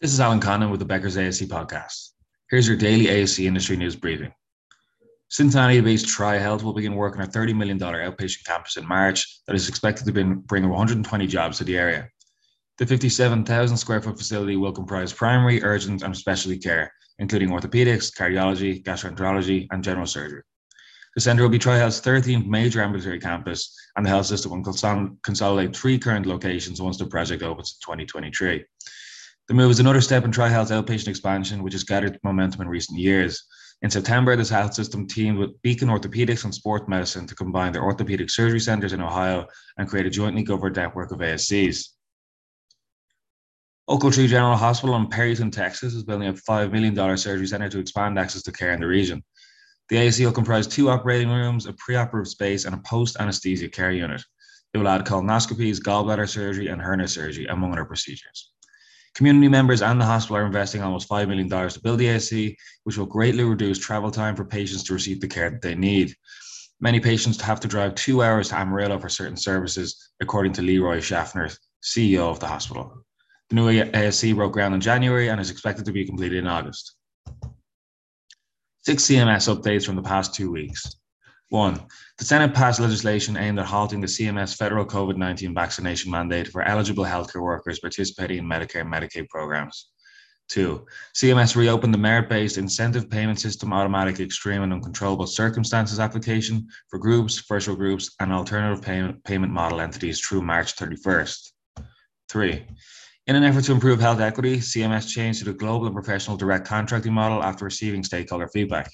This is Alan Condon with the Becker's ASC podcast. Here's your daily ASC industry news briefing. Cincinnati-based TriHealth will begin work on a $30 million outpatient campus in March that is expected to bring 120 jobs to the area. The 57,000 square foot facility will comprise primary, urgent, and specialty care, including orthopedics, cardiology, gastroenterology, and general surgery. The centre will be TriHealth's 13th major ambulatory campus, and the health system will consolidate three current locations once the project opens in 2023. The move is another step in TriHealth's outpatient expansion, which has gathered momentum in recent years. In September, this health system teamed with Beacon Orthopedics and Sport Medicine to combine their orthopedic surgery centers in Ohio and create a jointly governed network of ASCs. Ochiltree General Hospital in Perryton, Texas is building a $5 million surgery center to expand access to care in the region. The ASC will comprise two operating rooms, a preoperative space, and a post anesthesia care unit. It will add colonoscopies, gallbladder surgery, and hernia surgery, among other procedures. Community members and the hospital are investing almost $5 million to build the ASC, which will greatly reduce travel time for patients to receive the care that they need. Many patients have to drive two hours to Amarillo for certain services, according to Leroy Schaffner, CEO of the hospital. The new ASC broke ground in January and is expected to be completed in August. Six CMS updates from the past two weeks. One, the Senate passed legislation aimed at halting the CMS federal COVID 19 vaccination mandate for eligible healthcare workers participating in Medicare and Medicaid programs. Two, CMS reopened the merit based incentive payment system automatic extreme and uncontrollable circumstances application for groups, virtual groups, and alternative payment, payment model entities through March 31st. Three, in an effort to improve health equity, CMS changed to the global and professional direct contracting model after receiving stakeholder feedback.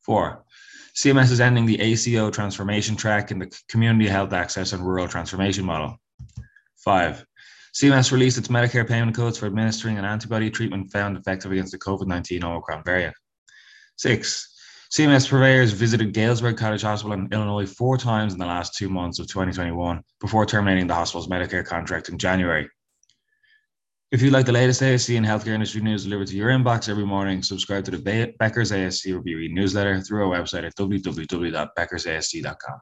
Four, CMS is ending the ACO transformation track in the community health access and rural transformation model. Five, CMS released its Medicare payment codes for administering an antibody treatment found effective against the COVID 19 Omicron variant. Six, CMS purveyors visited Galesburg Cottage Hospital in Illinois four times in the last two months of 2021 before terminating the hospital's Medicare contract in January. If you'd like the latest ASC and healthcare industry news delivered to your inbox every morning, subscribe to the Becker's ASC Review newsletter through our website at www.beckersasc.com.